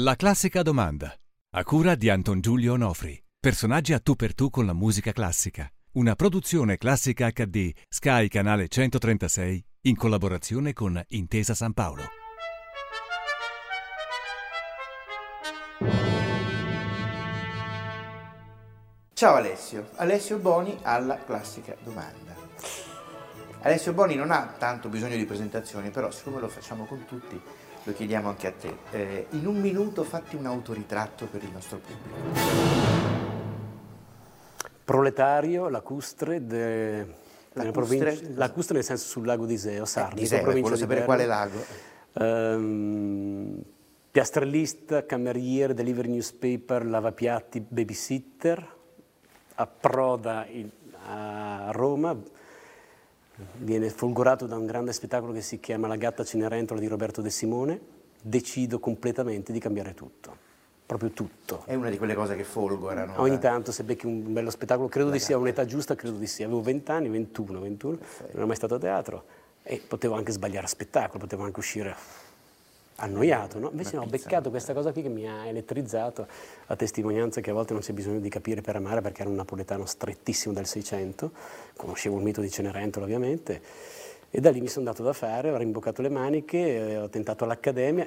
La classica domanda. A cura di Anton Giulio Onofri. Personaggi a tu per tu con la musica classica. Una produzione classica HD Sky Canale 136 in collaborazione con Intesa San Paolo. Ciao Alessio, Alessio Boni alla classica domanda. Alessio Boni non ha tanto bisogno di presentazioni, però siccome lo facciamo con tutti, lo chiediamo anche a te. Eh, in un minuto fatti un autoritratto per il nostro pubblico. Proletario, lacustre, de... Lacustre? provincia- lacustre nel senso sul lago di Iseo, Sardi, Eh, Iseo, provincia di sapere quale lago. Ehm, piastrellista, cameriere, delivery newspaper, lavapiatti, babysitter, approda in- a Roma, viene folgorato da un grande spettacolo che si chiama La gatta Cenerentola di Roberto De Simone, decido completamente di cambiare tutto, proprio tutto. È una di quelle cose che folgorano. Ogni eh. tanto se becchi un bello spettacolo, credo di sia un'età giusta, credo di sia. Avevo 20 anni, 21, 21, non ero mai stato a teatro e potevo anche sbagliare a spettacolo, potevo anche uscire annoiato, no? Invece no, ho beccato questa cosa qui che mi ha elettrizzato, a testimonianza che a volte non c'è bisogno di capire per amare perché era un napoletano strettissimo del 600, conoscevo il mito di Cenerentola ovviamente, e da lì mi sono dato da fare, ho rimboccato le maniche, eh, ho tentato all'Accademia,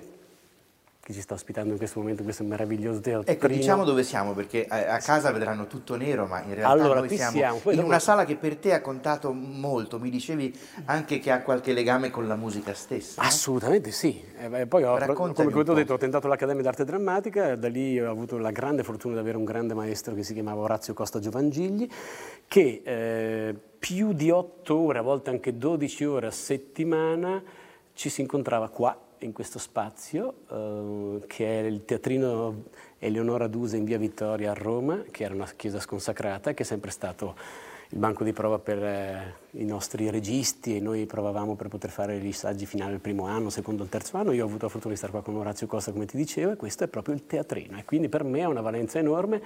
che ci sta ospitando in questo momento questo meraviglioso teatro. Ecco, diciamo dove siamo, perché a, a casa vedranno tutto nero, ma in realtà Allora, noi siamo, siamo, in una sala che per te ha contato molto. Mi dicevi anche che ha qualche legame con la musica stessa. Assolutamente sì. E beh, poi ho, Raccontami come, ho detto, ho tentato l'Accademia d'Arte Drammatica, da lì ho avuto la grande fortuna di avere un grande maestro che si chiamava Orazio Costa Giovangigli, che eh, più di otto ore, a volte anche 12 ore a settimana, ci si incontrava qua, in questo spazio, eh, che è il teatrino Eleonora Duse in via Vittoria a Roma, che era una chiesa sconsacrata, che è sempre stato il banco di prova per eh, i nostri registi e noi provavamo per poter fare gli saggi finali il primo anno, secondo il terzo anno. Io ho avuto la fortuna di stare qua con Orazio Costa, come ti dicevo, e questo è proprio il teatrino. E quindi per me ha una valenza enorme.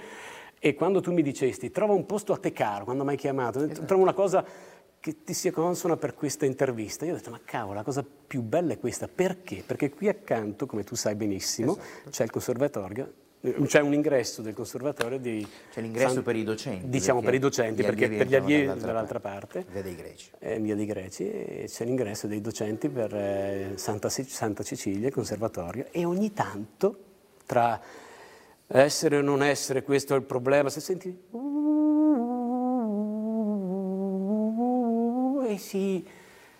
E quando tu mi dicesti trova un posto a te caro, quando mi hai chiamato, ho detto, trova una cosa che ti sia consona per questa intervista. Io ho detto, ma cavolo, la cosa più bella è questa. Perché? Perché qui accanto, come tu sai benissimo, c'è il conservatorio, eh, c'è un ingresso del conservatorio di... C'è l'ingresso San- per i docenti. Diciamo per i docenti, perché per gli allievi dall'altra parte. Via dei greci. eh, via dei Greci e c'è l'ingresso dei docenti per eh, Santa, Santa Cecilia, il conservatorio, e ogni tanto tra essere o non essere, questo è il problema, se senti si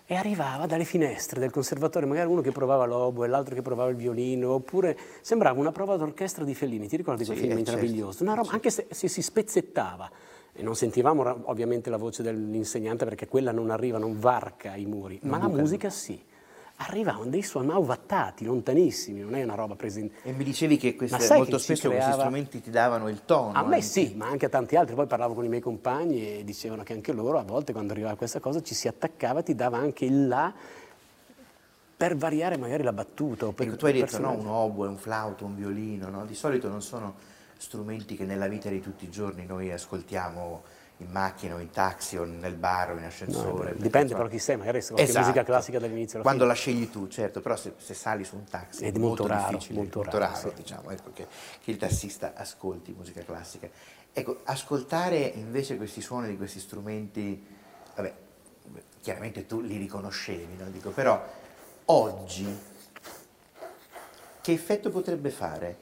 e arrivava dalle finestre del conservatorio, magari uno che provava l'oboe e l'altro che provava il violino, oppure sembrava una prova d'orchestra di Fellini, ti ricordi quel Sì, film eh, certo. meraviglioso? Una roba, anche se, se si spezzettava. E non sentivamo ovviamente la voce dell'insegnante perché quella non arriva, non varca i muri, ma la musica sì. Arrivavano dei suoni mauvattati, lontanissimi, non è una roba presa in... E mi dicevi che queste- molto che spesso questi creava- strumenti ti davano il tono. A me anche. sì, ma anche a tanti altri. Poi parlavo con i miei compagni e dicevano che anche loro a volte quando arrivava questa cosa ci si attaccava, ti dava anche il là per variare magari la battuta. Per, Ecco, tu hai detto no, un oboe, un flauto, un violino, no? Di solito non sono strumenti che nella vita di tutti i giorni noi ascoltiamo in macchina o in taxi o nel bar o in No, ascensore. perché, dipende però chi sei, magari se qualche Esatto. musica classica dall'inizio Quando fine. la scegli tu, certo, però se, se sali su un taxi è è molto raro, difficile, molto molto raro, raro, sì. diciamo, ecco, che, che il tassista ascolti musica classica. Ecco, ascoltare invece questi suoni di questi strumenti, vabbè, chiaramente tu li riconoscevi, no? Dico, però oggi che effetto potrebbe fare?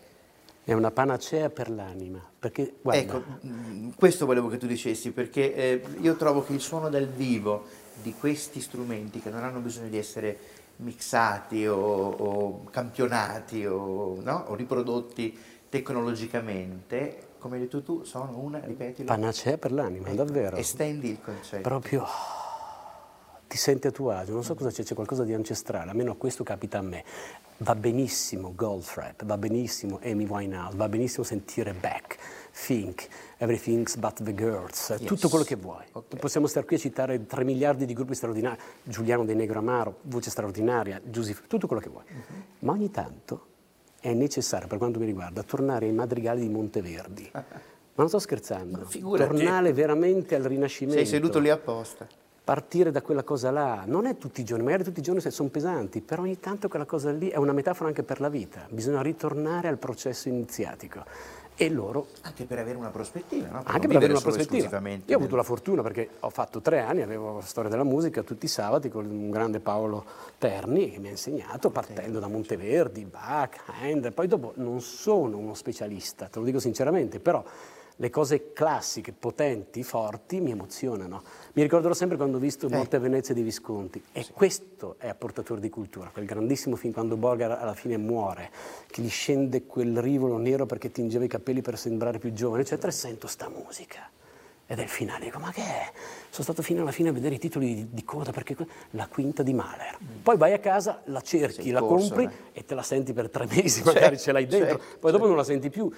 È una panacea per l'anima. Perché, guarda, Ecco, mh, questo volevo che tu dicessi, perché eh, io trovo che il suono dal vivo di questi strumenti che non hanno bisogno di essere mixati o, o campionati o, no? o riprodotti tecnologicamente, come hai detto tu, sono una, ripetilo, panacea per l'anima, Ecco, davvero. estendi il concetto. proprio ti senti a tuo agio, non so cosa c'è, c'è qualcosa di ancestrale, almeno questo capita a me. Va benissimo Goldfrapp, va benissimo Amy Winehouse, va benissimo sentire Beck, Fink, Everything's But the Girls, Yes. tutto quello che vuoi. Ok. Possiamo stare qui a citare 3 miliardi di gruppi straordinari, Giuliano De Negro Amaro, voce straordinaria, Giusif, tutto quello che vuoi. Mhm. Ma ogni tanto è necessario, per quanto mi riguarda, tornare ai madrigali di Monteverdi. Ma non sto scherzando, figurati. tornare veramente al Rinascimento. Sei seduto lì apposta. Partire da quella cosa là. Non è tutti i giorni, magari tutti i giorni sono pesanti, però ogni tanto quella cosa lì è una metafora anche per la vita. Bisogna ritornare al processo iniziatico. E loro... Anche per avere una prospettiva, no? Per anche per avere una prospettiva. Io ho avuto la fortuna perché ho fatto tre anni, avevo la storia della musica tutti i sabati con un grande Paolo Terni che mi ha insegnato partendo da Monteverdi, Bach, Handel. Poi dopo non sono uno specialista, te lo dico sinceramente, però le cose classiche, potenti, forti mi emozionano. Mi ricorderò sempre quando ho visto eh. Morte a Venezia di Visconti e sì. questo è apportatore di cultura, quel grandissimo film quando Borger alla fine muore, che gli scende quel rivolo nero perché tingeva i capelli per sembrare più giovane, eccetera, e sento sta musica. Ed è il finale, dico, ma che è? Sono stato fino alla fine a vedere i titoli di, di coda perché la quinta di Mahler. Mm. Poi vai a casa, la cerchi, la corso, compri eh. e te la senti per tre mesi, magari ce l'hai dentro, poi dopo non la senti più.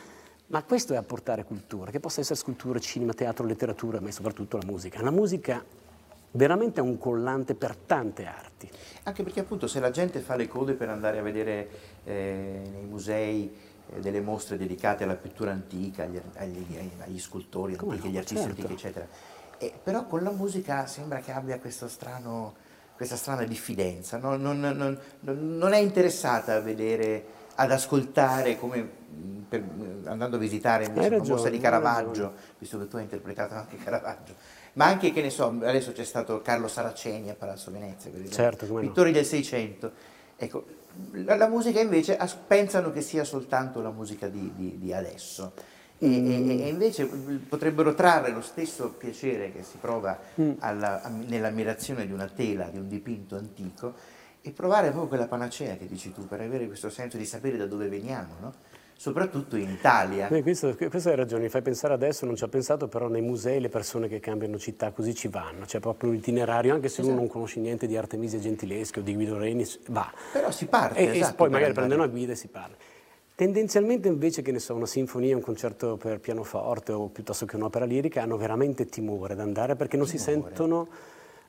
Ma questo è apportare cultura, che possa essere scultura, cinema, teatro, letteratura, ma soprattutto la musica. La musica veramente è un collante per tante arti. Anche perché appunto se la gente fa le code per andare a vedere eh, nei musei eh, delle mostre dedicate alla pittura antica, agli, agli, agli scultori Come antichi, no, agli artisti certo. antichi, eccetera, eh, però con la musica sembra che abbia strano, questa strana diffidenza, no? non, non, non, non è interessata a vedere ad ascoltare come per, andando a visitare invece ragione, la mostra di Caravaggio, visto che tu hai interpretato anche Caravaggio, ma anche che ne so, adesso c'è stato Carlo Saraceni a Palazzo Venezia, per esempio, certo, pittori no. del Seicento. Ecco, la, la, musica invece pensano che sia soltanto la musica di, di, di adesso. E, mm. e, e, invece potrebbero trarre lo stesso piacere che si prova mm. nell'ammirazione di una tela, di un dipinto antico, e provare proprio quella panacea che dici tu, per avere questo senso di sapere da dove veniamo, no? soprattutto in Italia. Beh, questo, questo hai ragione, mi fai pensare adesso, non ci ho pensato, però nei musei le persone che cambiano città così ci vanno, c'è proprio un itinerario, anche se esatto. uno non conosce niente di Artemisia Gentileschi o di Guido Reni, va. Però si parte, e, esatto, e poi magari prende una guida e si parla. Tendenzialmente invece che ne so, una sinfonia, un concerto per pianoforte o piuttosto che un'opera lirica hanno veramente timore ad andare perché non timore. si sentono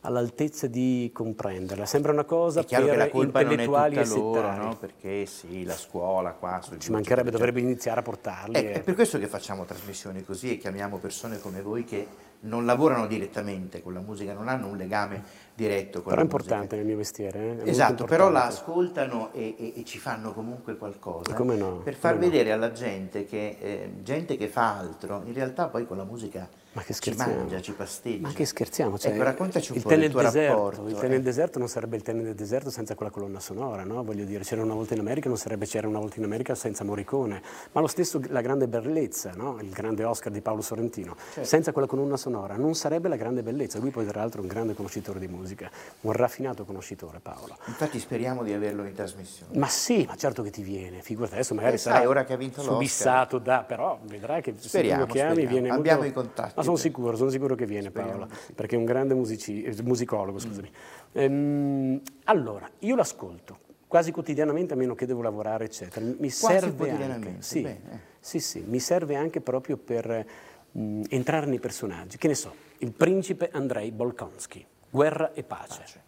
all'altezza di comprenderla. Sembra una cosa per che la colpa non è tutta loro, no? perché sì, la scuola qua... Ci mancherebbe, dovrebbe iniziare a portarli. È, è per questo che facciamo trasmissioni così e chiamiamo persone come voi che non lavorano direttamente con la musica, non hanno un legame diretto con però la musica. Però è importante nel mio mestiere. Eh? Esatto, però la ascoltano e, e, e, ci fanno comunque qualcosa no? per far vedere no. alla gente che eh, gente che fa altro, in realtà poi con la musica ma che ci mangia, ci pasteggia. Ma che scherziamo? Cioè, ecco, raccontaci un il po' del tuo deserto, rapporto. Il eh. nel deserto non sarebbe il tè nel deserto senza quella colonna sonora, no? Voglio dire, c'era una volta in America, non sarebbe c'era una volta in America senza Morricone. Ma lo stesso la grande bellezza, no? Il grande Oscar di Paolo Sorrentino. Certo. Senza quella colonna sonora non sarebbe la grande bellezza. Lui poi tra l'altro è un grande conoscitore di musica, un raffinato conoscitore Paolo. Infatti speriamo di averlo in trasmissione. Ma sì, ma certo che ti viene. Figurati, adesso magari eh, sarà sai, ora che ha vinto subissato da, però vedrai che speriamo, se tu lo chiami speriamo. viene Abbiamo molto... i contatti. Sono sicuro, sono sicuro che viene Paolo, sì. perché è un grande musici, musicologo. Scusami. Mm. Ehm, allora, io l'ascolto quasi quotidianamente, a meno che devo lavorare, eccetera. Mi quasi serve anche, sì, eh. sì, sì, mi serve anche proprio per mh, mm, entrare nei personaggi. Che ne so, il principe Andrei Bolkonsky, Guerra e pace. pace.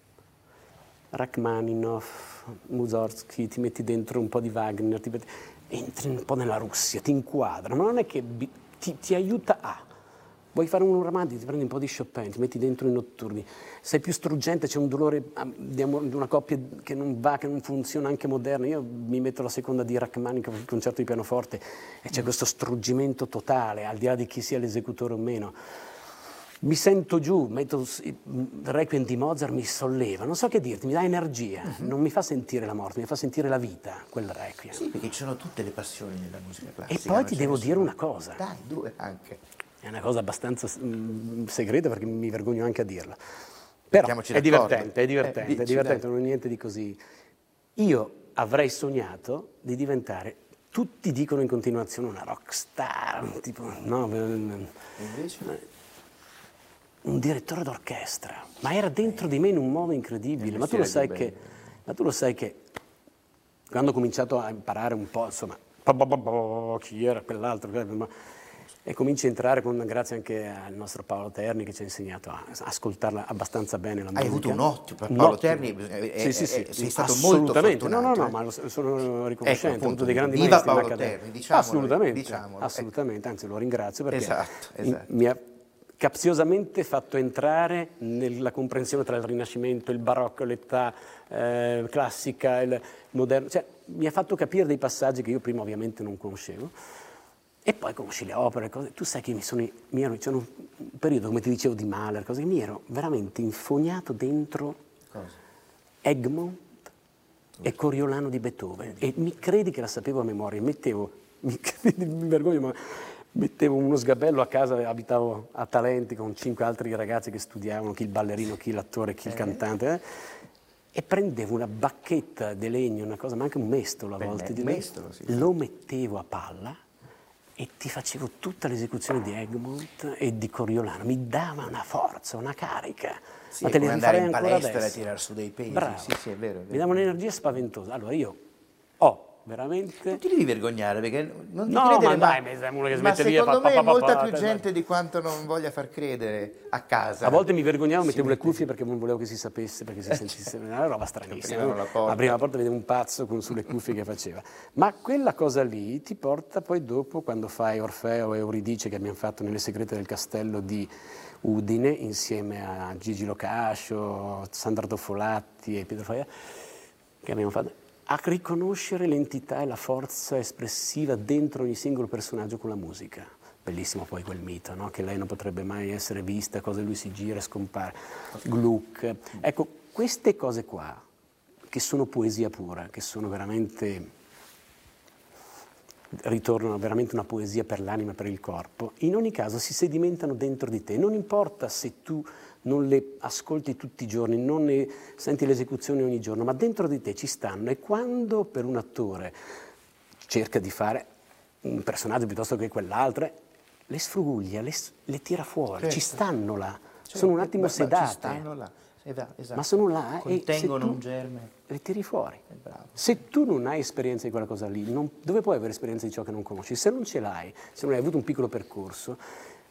Rachmaninoff, Mussorgsky, ti metti dentro un po' di Wagner, metti, entri un po' nella Russia, ti inquadra, ma non è che ti, ti aiuta a Vuoi fare un romantico, ti prendi un po' di Chopin, ti metti dentro i notturni. Sei più struggente, c'è un dolore di una coppia che non va, che non funziona, anche moderna. Io mi metto la seconda di Rachmaninoff, il concerto di pianoforte, e c'è questo struggimento totale, al di là di chi sia l'esecutore o meno. Mi sento giù, metto il Requiem di Mozart, mi solleva, non so che dirti, mi dà energia, uh-huh. non mi fa sentire la morte, mi fa sentire la vita, quel Requiem. Sì, perché ci sono tutte le passioni nella musica classica. E poi ti devo dire una cosa. Dai, due anche. È una cosa abbastanza mm, segreta perché mi vergogno anche a dirla. Però è divertente, è divertente, eh, è divertente, non è niente di così. Io avrei sognato di diventare, tutti dicono in continuazione una rockstar, tipo, no, invece? un direttore d'orchestra, ma era dentro di me in un modo incredibile. Ma tu, che, ma tu lo sai che quando ho cominciato a imparare un po', insomma, chi era quell'altro, ma e cominci a entrare con, grazie anche al nostro Paolo Terni che ci ha insegnato a ascoltarla abbastanza bene la musica. Hai avuto un ottimo, Paolo Terni è, è, sì, sì, sì, è, sei stato molto fortunato. No, no, no, eh? ma lo, sono riconoscente, ecco, appunto, dei grandi viva maestri Paolo Terni, diciamolo, assolutamente, diciamolo, assolutamente, anzi lo ringrazio perché esatto, esatto. mi ha capziosamente fatto entrare nella comprensione tra il Rinascimento, il Barocco, l'età eh, classica, il moderno, cioè mi ha fatto capire dei passaggi che io prima ovviamente non conoscevo. E poi conosci le opere, cose. tu sai che mi sono, mi ero, c'era un periodo, come ti dicevo, di Mahler, cose mi ero veramente infognato dentro Cosa? Egmont e Coriolano di Beethoven. E mi credi che la sapevo a memoria, mettevo, mi, mi vergogno, ma mettevo uno sgabello a casa, abitavo a Talenti con cinque altri ragazzi che studiavano, chi il ballerino, chi l'attore, chi il eh. cantante, eh, e prendevo una bacchetta di legno, una cosa, ma anche un mestolo a volte, Beh, mestolo, sì. lo mettevo a palla e ti facevo tutta l'esecuzione di Egmont e di Coriolano, mi dava una forza, una carica. Sì, ma te le andare in palestra e tirare su dei pesi. Bravo. Sì, sì, è vero, è vero. Mi dava un'energia spaventosa. Allora io ho veramente... Non ti devi vergognare perché non ti no, credere, ma, dai, ma, uno che ma smette lì secondo me pa, molta più gente di quanto non voglia far credere a casa. A volte mi vergognavo, mettevo le cuffie perché non volevo che si sapesse, perché si sentisse, una roba stranissima. La la porta vedevo un pazzo con sulle cuffie che faceva. Ma quella cosa lì ti porta poi dopo, quando fai Orfeo e Euridice che abbiamo fatto nelle segrete del castello di Udine, insieme a Gigi Locascio, Sandra Toffolatti e Pietro Faia, che abbiamo fatto a riconoscere l'entità e la forza espressiva dentro ogni singolo personaggio con la musica. Bellissimo poi quel mito, no? che lei non potrebbe mai essere vista, cosa lui si gira e scompare. Gluck. Ecco, queste cose qua, che sono poesia pura, che sono veramente ritornano veramente una poesia per l'anima, per il corpo, in ogni caso si sedimentano dentro di te. Non importa se tu non le ascolti tutti i giorni, non ne senti l'esecuzione ogni giorno, ma dentro di te ci stanno e quando per un attore cerca di fare un personaggio piuttosto che quell'altro, le sfruguglia, le, le tira fuori, certo. ci stanno là, certo. sono un attimo ma, sedate. Ma ci stanno là. Esatto. Ma sono là Contengono e un germe. Le tiri fuori. Se tu non hai esperienza di quella cosa lì, non, dove puoi avere esperienza di ciò che non conosci? Se non ce l'hai, se non hai avuto un piccolo percorso,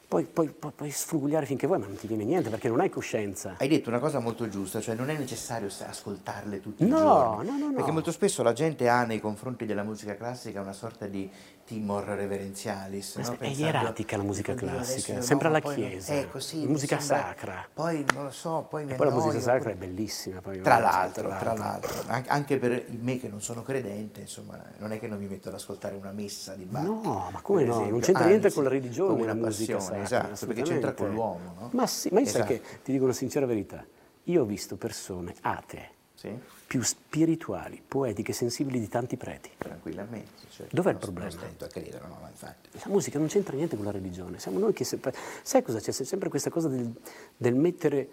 poi, poi, poi, puoi sfrugugliare finché vuoi, ma non ti viene niente perché non hai coscienza. Hai detto una cosa molto giusta, cioè non è necessario ascoltarle tutti no, i giorni. No, no, no. Perché molto spesso la gente ha nei confronti della musica classica una sorta di timor reverenzialis. No? È ieratica la musica classica, sembra la chiesa, è così, musica sembra, sacra. Poi non lo so, poi poi la musica sacra è bellissima. tra l'altro, tra l'altro, anche per me che non sono credente, insomma, non è che non mi metto ad ascoltare una messa di Bach. No, ma come no? Esempio. Non c'entra niente con la religione, la musica sacra. Esatto, perché c'entra con l'uomo, no? Ma sì, ma io esatto. sai che ti dico una sincera verità, io ho visto persone atee sì? Più spirituali, poetiche, sensibili di tanti preti. Tranquillamente. Certo. Dov'è il problema? Non a credere, no, infatti. La musica non c'entra niente con la religione. Siamo noi che sempre... Sai cosa c'è? C'è sempre questa cosa del, del mettere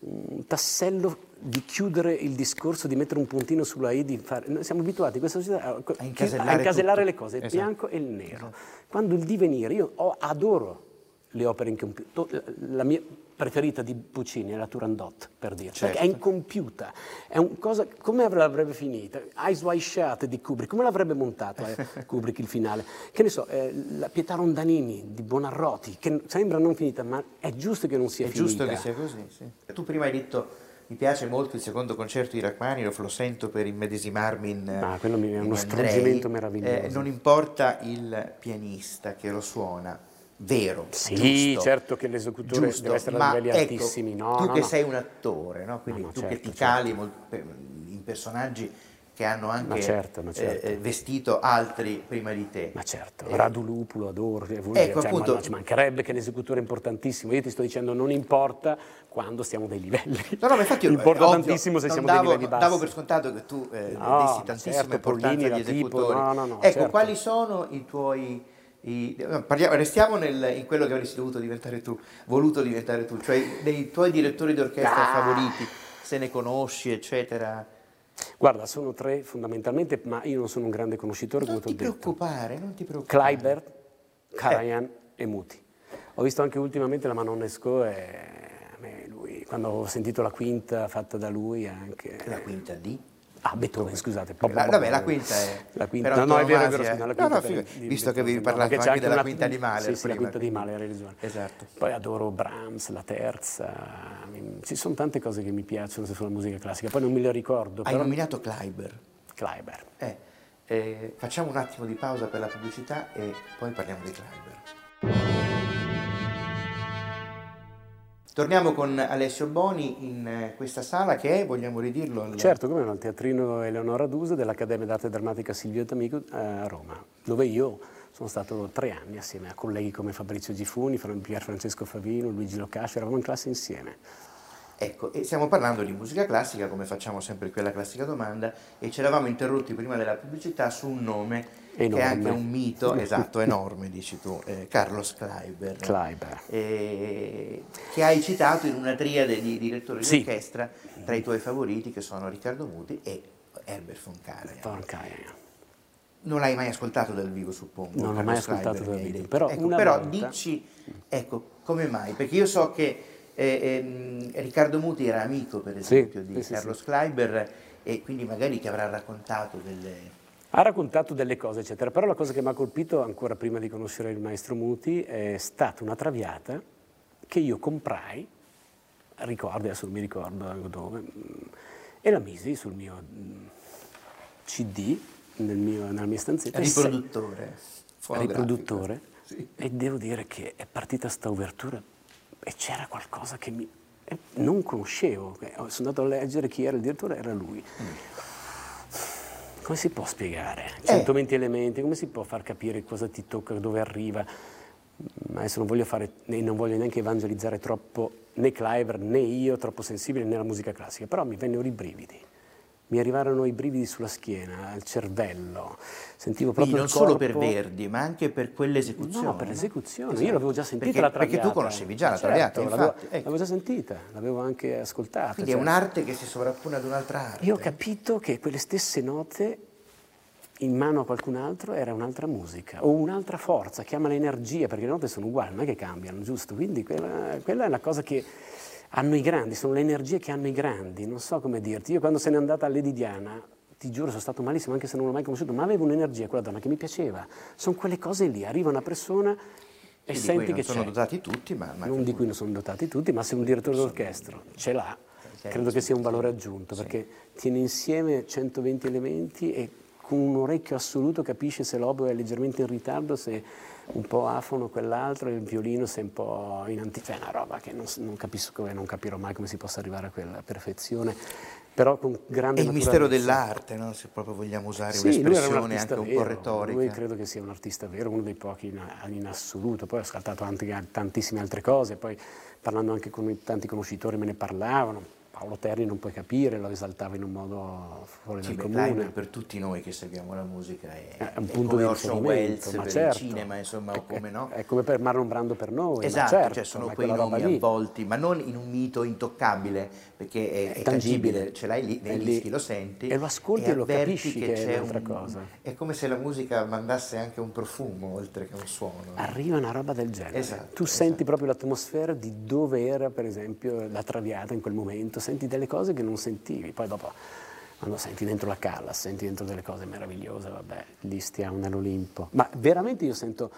un tassello di chiudere il discorso, di mettere un puntino sulla I, di fare... Noi siamo abituati in questa società a, a incasellare, a incasellare le cose, il esatto. bianco e il nero. Esatto. Quando il divenire, io adoro le opere incompiute, la mia preferita di Puccini è la Turandot, per dire, certo. perché è incompiuta, è un cosa, come l'avrebbe finita? Eyes Wide Shut di Kubrick, come l'avrebbe montata eh, Kubrick il finale? Che ne so, eh, la Pietà Rondanini di Bonarroti, che sembra non finita, ma è giusto che non sia è finita. È giusto che sia così, sì. Tu prima hai detto mi piace molto il secondo concerto di Rachmaninoff, lo sento per immedesimarmi in Ah, quello è uno struggimento meraviglioso. Eh, non importa il pianista che lo suona, vero. Sì, giusto, certo che l'esecutore giusto, deve essere a livelli ecco, altissimi. No, tu no, che no. sei un attore, no? quindi tu certo, che ti cali certo. in personaggi che hanno anche certo, certo. Eh, vestito altri prima di te. Ma certo, eh. Radu Lupulo, adoro, ecco, cioè, appunto, ma, ci mancherebbe che l'esecutore è importantissimo. Io ti sto dicendo non importa quando stiamo dei livelli. No, no, ma infatti importa ovvio, tantissimo se siamo davo, dei livelli bassi. Davo per scontato che tu eh, no, dessi tantissima certo, importanza agli esecutori. Tipo, no, no, no, ecco, certo. quali sono i tuoi i, parliamo, restiamo nel, in quello che avresti dovuto diventare tu, voluto diventare tu, cioè dei tuoi direttori d'orchestra ah. favoriti, se ne conosci, eccetera. Guarda, sono tre fondamentalmente, ma io non sono un grande conoscitore, non come ti ho detto. Preoccupare, non ti preoccupare, Kleibert, Karajan eh. e Muti. Ho visto anche ultimamente la Manonesco e lui, quando ho sentito la quinta fatta da lui anche... La quinta di? Ah, Beethoven, scusate. La, vabbè, la quinta è... La quinta, no, no, è vero, è vero, scusa, quinta no, no, di, visto che avevi parlato no, anche della una, quinta di Mahler. Sì, sì, la quinta di Mahler, hai ragione. Esatto. Poi adoro Brahms, la terza, ci sono tante cose che mi piacciono sulla musica classica, poi non me le ricordo. Hai però... nominato Kleiber. Kleiber. Eh, eh, facciamo un attimo di pausa per la pubblicità e poi parliamo di Kleiber. Torniamo con Alessio Boni in eh, questa sala che è, vogliamo ridirlo? Al... Certo, come no, il Teatrino Eleonora Duse dell'Accademia d'Arte Drammatica Silvio D'Amico eh, a Roma, dove io sono stato tre anni assieme a colleghi come Fabrizio Gifuni, Pier Francesco Favino, Luigi Locascio, eravamo in classe insieme. Ecco, e stiamo parlando di musica classica, come facciamo sempre quella classica domanda, e ci eravamo interrotti prima della pubblicità su un nome enorme. che è anche un mito, esatto, enorme, dici tu, eh, Carlos Kleiber, Kleiber. Eh, che hai citato in una triade di direttori sì. di orchestra tra i tuoi favoriti, che sono Riccardo Muti e Herbert von Karajan. Von Karajan. Non l'hai mai ascoltato dal vivo, suppongo? Non l'ho mai ascoltato dal vivo, però, ecco, però volta... dici, ecco, come mai? Perché io so che eh, eh, Riccardo Muti era amico, per esempio, sì, di sì, Carlos sì. Kleiber e quindi magari ti avrà raccontato delle... Ha raccontato delle cose, eccetera, però la cosa che mi ha colpito ancora prima di conoscere il maestro Muti è stata una traviata che io comprai, ricordo, adesso non mi ricordo dove, e la misi sul mio CD, nel mio, nella mia stanzetta. Riproduttore. Riproduttore. Sì. E devo dire che è partita sta ouverture e c'era qualcosa che mi, non conoscevo. Sono andato a leggere chi era il direttore, era lui. Come si può spiegare? 120 eh. elementi, come si può far capire cosa ti tocca, dove arriva? Ma adesso non voglio fare, non voglio neanche evangelizzare troppo né Cliver né io, troppo sensibile nella musica classica, però mi vennero i brividi mi arrivarono i brividi sulla schiena, al cervello, sentivo proprio Quindi non solo per Verdi, ma anche per quell'esecuzione. No, per l'esecuzione, esatto. io l'avevo già sentita perché, la traviata. Perché tu conoscevi già la certo, traviata, l'avevo, ecco. l'avevo, già sentita, l'avevo anche ascoltata. Quindi cioè, è un'arte che si sovrappone ad un'altra arte. Io ho capito che quelle stesse note in mano a qualcun altro era un'altra musica o un'altra forza, chiama l'energia, perché le note sono uguali, non è che cambiano, giusto? Quindi quella, quella è la cosa che hanno i grandi, sono le energie che hanno i grandi, non so come dirti. Io quando se n'è andata a Lady Diana, ti giuro, sono stato malissimo, anche se non l'ho mai conosciuto, ma avevo un'energia, quella donna, che mi piaceva. Sono quelle cose lì, arriva una persona e, e senti che c'è. sono dotati tutti, ma... ma non di cui non sono dotati tutti, ma se un direttore d'orchestra ce l'ha, credo che sia un valore aggiunto, sì. perché tiene insieme 120 elementi e con un orecchio assoluto capisce se l'oboe è leggermente in ritardo, se un po' afono quell'altro e il violino se un po' in anticipo, è una roba che non, non, capisco e non capirò mai come si possa arrivare a quella perfezione, però con grande È il mistero dell'arte, no? se proprio vogliamo usare sì, un'espressione un anche un po' retorica. Lui credo che sia un artista vero, uno dei pochi in, in assoluto, poi ho ascoltato anche tantissime altre cose, poi parlando anche con tanti conoscitori me ne parlavano, Paolo Terni non puoi capire, lo esaltava in un modo fuori sì, dal comune. Per tutti noi che seguiamo la musica è, è un punto è di Orson Welles per certo. il cinema, insomma, è, come no? È come per Marlon Brando per noi. Esatto, certo, cioè sono quei nomi avvolti, ma non in un mito intoccabile, perché è, è tangibile. ce l'hai lì, nei dischi lo senti. E lo ascolti e, lo capisci che, che è un'altra cosa. È come se la musica mandasse anche un profumo oltre che un suono. Arriva una roba del genere. Esatto, tu esatto. senti proprio l'atmosfera di dove era, per esempio, la traviata in quel momento, senti delle cose che non sentivi. Poi dopo, quando senti dentro la Callas, senti dentro delle cose meravigliose, vabbè, lì stiamo nell'Olimpo. Ma veramente io sento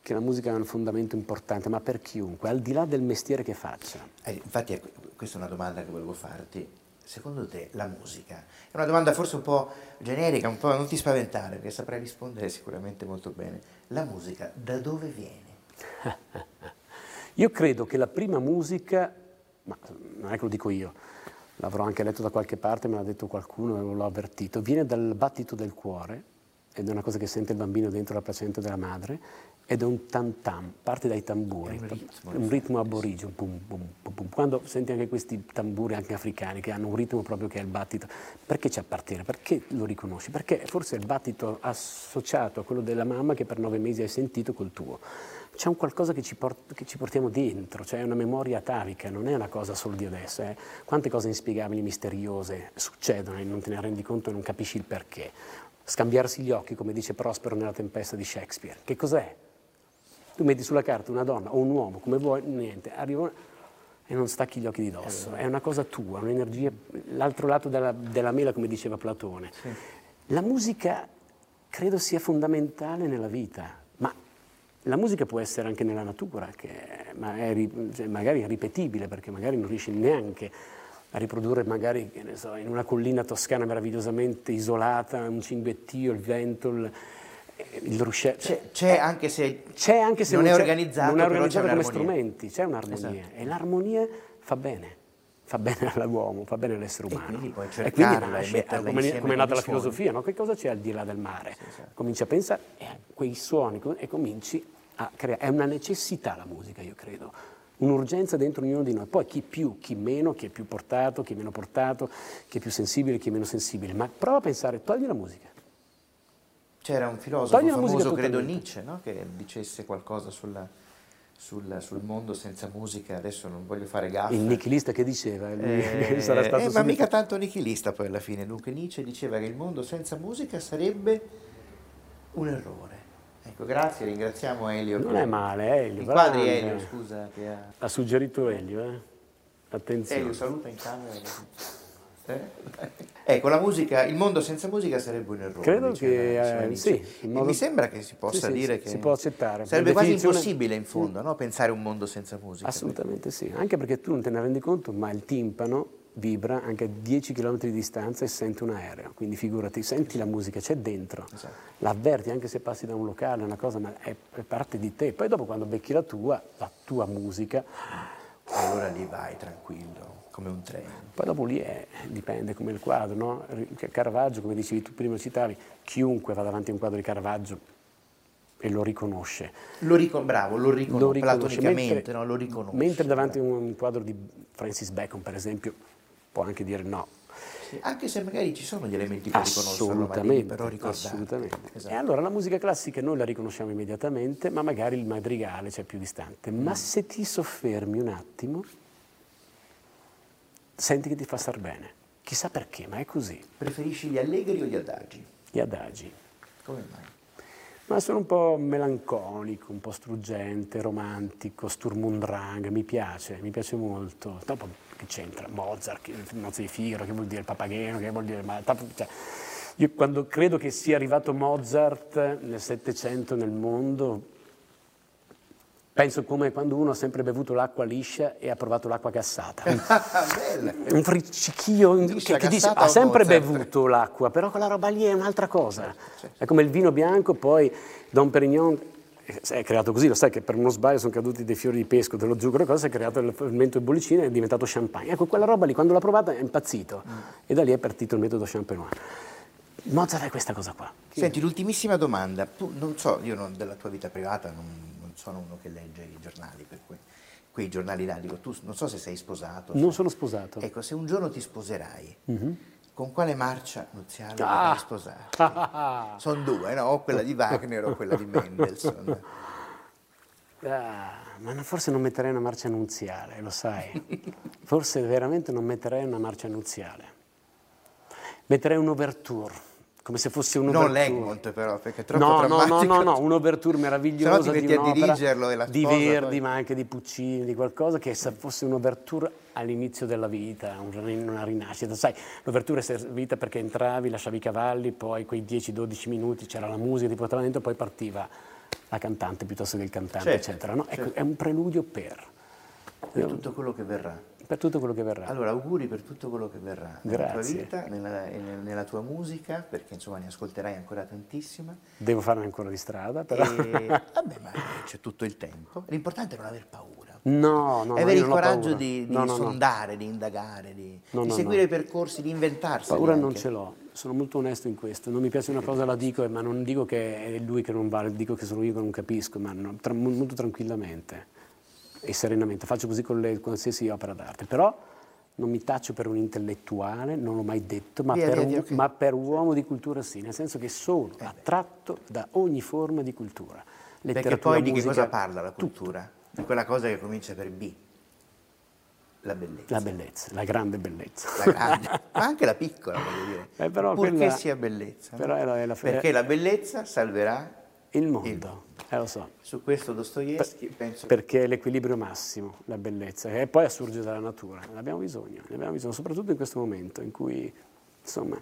che la musica è un fondamento importante, ma per chiunque, al di là del mestiere che faccia. Eh, infatti, ecco, questa è una domanda che volevo farti. Secondo te la musica? È una domanda forse un po' generica, un po' non ti spaventare, perché saprai rispondere sicuramente molto bene. La musica da dove viene? io credo che la prima musica, ma non è che lo dico io, l'avrò anche letto da qualche parte, me l'ha detto qualcuno e l'ho avvertito, viene dal battito del cuore, ed è una cosa che sente il bambino dentro la placenta della madre, ed è un tam tam, parte dai tamburi, un ritmo, un ritmo aborigeno, quando senti anche questi tamburi anche africani che hanno un ritmo proprio che è il battito, perché ci appartiene? Perché lo riconosci? Perché forse è il battito associato a quello della mamma che per nove mesi hai sentito col tuo c'è un qualcosa che ci, port- che ci, portiamo dentro, cioè una memoria atavica, non è una cosa solo di adesso. Eh. Quante cose inspiegabili, misteriose succedono e non te ne rendi conto e non capisci il perché. Scambiarsi gli occhi, come dice Prospero nella tempesta di Shakespeare. Che cos'è? Tu metti sulla carta una donna o un uomo, come vuoi, niente, arriva e non stacchi gli occhi di dosso. È una cosa tua, un'energia, l'altro lato della, della mela, come diceva Platone. Sì. La musica credo sia fondamentale nella vita, la musica può essere anche nella natura, che magari, cioè, magari è ripetibile, perché magari non riesci neanche a riprodurre magari, so, in una collina toscana meravigliosamente isolata, un cinguettio, il vento, il... il ruscello. C'è, c'è anche se, c'è anche se non, non è organizzato, non è organizzato come strumenti, c'è un'armonia Esatto. e l'armonia fa bene. Fa bene all'uomo, fa bene all'essere E umano. quindi puoi quindi cercarla e nasce, metterla come, è nata la suoni. filosofia, no? che cosa c'è al di là del mare? esatto. Cominci a pensare a quei suoni e cominci a creare. È una necessità la musica, io credo. Un'urgenza dentro ognuno di noi. Poi chi più, chi meno, chi è più portato, chi è meno portato, chi è più sensibile, chi è meno sensibile. Ma prova a pensare, togli la musica. C'era un filosofo Togli famoso, credo. Nietzsche, no? che dicesse qualcosa sulla- sul, sul mondo senza musica. Adesso non voglio fare gaffe. Il nichilista che diceva, Eh, sarà stato eh, ma mica tanto nichilista poi alla fine. Dunque Nietzsche diceva che il mondo senza musica sarebbe un errore. Ecco, grazie, ringraziamo Elio. Non per- è male, Elio. Inquadri grande. Elio, scusa. Che ha... Ha suggerito Elio, eh? Attenzione. Elio, saluta in camera. Eh? Ecco, la musica, il mondo senza musica sarebbe un errore. Credo che, eh, sì, modo- mi sembra che si possa Sì, dire sì, che si può accettare. Sarebbe quasi definizione- impossibile in fondo, no? pensare un mondo senza musica. Assolutamente sì, anche perché tu non te ne rendi conto, ma il timpano vibra anche a 10 km di distanza e sente un aereo, quindi figurati, senti la musica, c'è dentro, Esatto. l'avverti anche se passi da un locale, una cosa, ma è, è parte di te. Poi dopo quando becchi la tua, la tua musica, Allora lì vai tranquillo, come un treno. poi dopo lì è- dipende come il quadro, no? Caravaggio, come dicevi tu prima citavi, chiunque va davanti a un quadro di Caravaggio e lo riconosce. Lo ricon- bravo, lo riconosco, lo riconosce. platonicamente, mentre, no? lo riconosco. mentre davanti a un quadro di Francis Bacon, per esempio, può anche dire no. Anche se magari ci sono gli elementi per riconoscerlo, ma però ricordarlo. assolutamente. Esatto. E allora la musica classica noi la riconosciamo immediatamente, ma magari il madrigale c'è più distante. Ma Mm. se ti soffermi un attimo, senti che ti fa star bene. Chissà perché, ma è così. Preferisci gli allegri o gli adagi? Gli adagi. Come mai? Ma sono un po' melanconico, un po' struggente, romantico, Sturm und Drang, mi piace, mi piace molto. Dopo che c'entra? Mozart, che- il nozze di Figaro, che vuol dire il papageno, che vuol dire... Ma, cioè, io quando credo che sia arrivato Mozart nel Settecento nel mondo, penso come quando uno ha sempre bevuto l'acqua liscia e ha provato l'acqua gassata. Un friccichio Liscia, che, che dice ha sempre Mozart?" bevuto l'acqua, però quella roba lì è un'altra cosa. Certo, È come il vino bianco, poi Don Perignon eh, è creato così, lo sai che per uno sbaglio sono caduti dei fiori di pesco, dello zucchero, cosa si è creato il fermento di bollicina e è diventato champagne. Ecco, quella roba lì, quando l'ha provata è impazzito Mm. e da lì è partito il metodo champenois. Mozart è questa cosa qua. Senti, l'ultimissima domanda. Tu, non so, io non- della tua vita privata non sono uno che legge i giornali, per cui quei giornali là, dico, tu non so se sei sposato. Non se- sono sposato. Ecco, se un giorno ti sposerai, con quale marcia nuziale Ah. vorrai sposarti? Sono due, no? O quella di Wagner o quella di Mendelssohn. Ah, ma forse non metterei una marcia nuziale, lo sai. Forse veramente non metterei una marcia nuziale. Metterei un'ouverture, come se fosse Non un'ouverture. l'Egmont però, perché è troppo No, no, no, drammatico. no, no, un'ouverture meravigliosa Se no ti di a dirigerlo e la di sposa Verdi, poi. ma anche di Puccini, di qualcosa che fosse un'ouverture all'inizio della vita, un una rinascita. Sai, l'ouverture è servita perché entravi, lasciavi i cavalli, poi quei 10-12 minuti c'era la musica, ti portava dentro, poi partiva la cantante piuttosto che il cantante, Certo, eccetera. no? Ecco, certo. è un preludio per, Per tutto quello che verrà. Per tutto quello che verrà. Allora, auguri per tutto quello che verrà nella tua Grazie. vita, nella, e nel- nella tua musica, perché insomma ne ascolterai ancora tantissima. Devo farne ancora di strada, E, però. vabbè, ma c'è tutto il tempo. L'importante è non aver paura. No, no, no, avere il coraggio di, di No, no, no. sondare, di indagare, di, No, di no, seguire no. i percorsi, di inventarsi. Paura non ce l'ho, sono molto onesto in questo. Non mi piace una cosa, la dico, ma non dico che è lui che non vale, dico che sono io che non capisco, ma no, tra- molto tranquillamente e serenamente. Faccio così con le- qualsiasi opera d'arte. Però non mi taccio per un intellettuale, non l'ho mai detto, ma, Via, per, via, un, via, ok. ma per uomo di cultura sì, nel senso che sono attratto da ogni forma di cultura. Perché poi di che musica, cosa parla la cultura? Di quella cosa che comincia per B. La bellezza. La bellezza, la grande bellezza. La grande, ma anche la piccola, voglio dire. Eh, però Purché quella- sia bellezza. no? però è la- è la- Perché la bellezza salverà. Il mondo, eh, lo so. Su questo Dostoevsky penso Perché è l'equilibrio massimo, la bellezza, e poi assurge dalla natura. Ne abbiamo bisogno, ne abbiamo bisogno, soprattutto in questo momento in cui, insomma,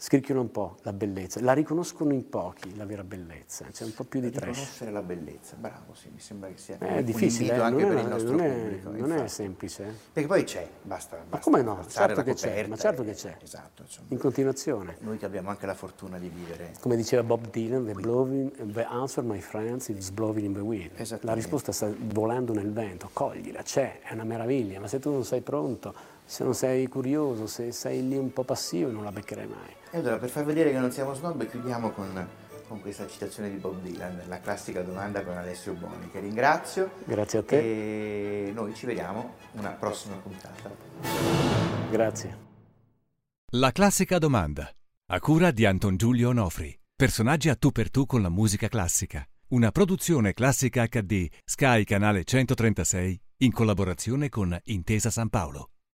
scricchiolano un po' la bellezza, la riconoscono in pochi la vera bellezza, c'è un po' più di trash. Riconoscere la bellezza, bravo, sì, mi sembra che sia è difficile, eh, anche non, per è, il nostro non, è, pubblico. non è, semplice. Eh. Perché poi c'è, basta, basta Ma come no? Certo che c'è, ma certo che c'è. Esatto, insomma. In continuazione. Noi che abbiamo anche la fortuna di vivere Come diceva Bob Dylan, the, blowing, the answer, my friends, is blowing in the wind. La risposta sta volando nel vento, coglila, c'è, è una meraviglia, ma se tu non sei pronto, se non sei curioso, se sei lì un po' passivo, non la beccherai mai. E allora, per far vedere che non siamo snob, chiudiamo con, con questa citazione di Bob Dylan, la classica domanda con Alessio Boni, che ringrazio. Grazie a te, E noi ci vediamo una prossima puntata. grazie. La classica domanda. A cura di Anton Giulio Onofri. Personaggi a tu per tu con la musica classica. Una produzione classica HD, Sky Canale 136, in collaborazione con Intesa San Paolo.